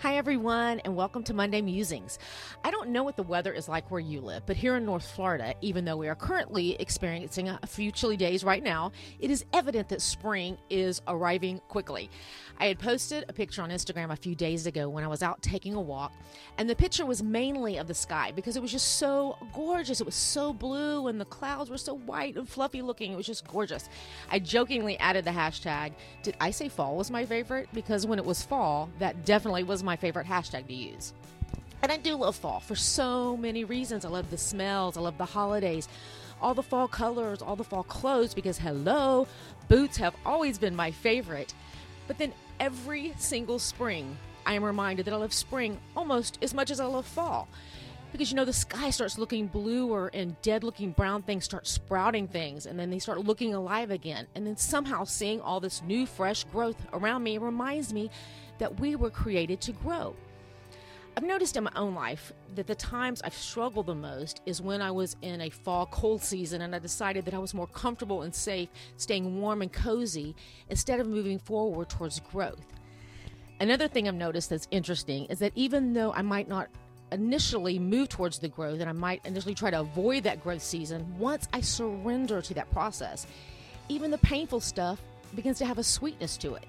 Hi, everyone, and welcome to Monday Musings. I don't know what the weather is like where you live, but here in North Florida, even though we are currently experiencing a few chilly days right now, it is evident that spring is arriving quickly. I had posted a picture on Instagram a few days ago when I was out taking a walk, and the picture was mainly of the sky because it was just so gorgeous. It was so blue, and the clouds were so white and fluffy looking. It was just gorgeous. I jokingly added the hashtag, Did I say fall was my favorite? Because when it was fall, that definitely was my favorite hashtag to use. And I do love fall for so many reasons. I love the smells, I love the holidays, all the fall colors, all the fall clothes, because hello, boots have always been my favorite. But then every single spring, I am reminded that I love spring almost as much as I love fall. Because you know, the sky starts looking bluer and dead looking brown things start sprouting things, and then they start looking alive again. And then somehow seeing all this new, fresh growth around me reminds me that we were created to grow. I've noticed in my own life that the times I've struggled the most is when I was in a fall cold season and I decided that I was more comfortable and safe staying warm and cozy instead of moving forward towards growth. Another thing I've noticed that's interesting is that even though I might not initially move towards the growth and I might initially try to avoid that growth season, once I surrender to that process, even the painful stuff begins to have a sweetness to it.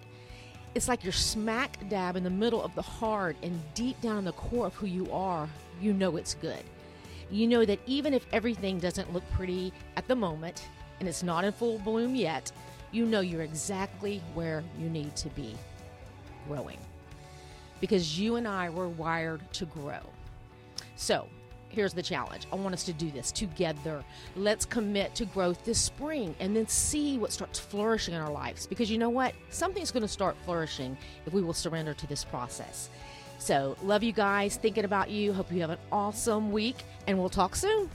It's like you're smack dab in the middle of the hard and deep down in the core of who you are, you know it's good. You know that even if everything doesn't look pretty at the moment and it's not in full bloom yet, you know you're exactly where you need to be growing. Because you and I were wired to grow. So, here's the challenge. I want us to do this together. Let's commit to growth this spring and then see what starts flourishing in our lives. Because you know what? Something's going to start flourishing if we will surrender to this process. So, love you guys, thinking about you. Hope you have an awesome week, and we'll talk soon.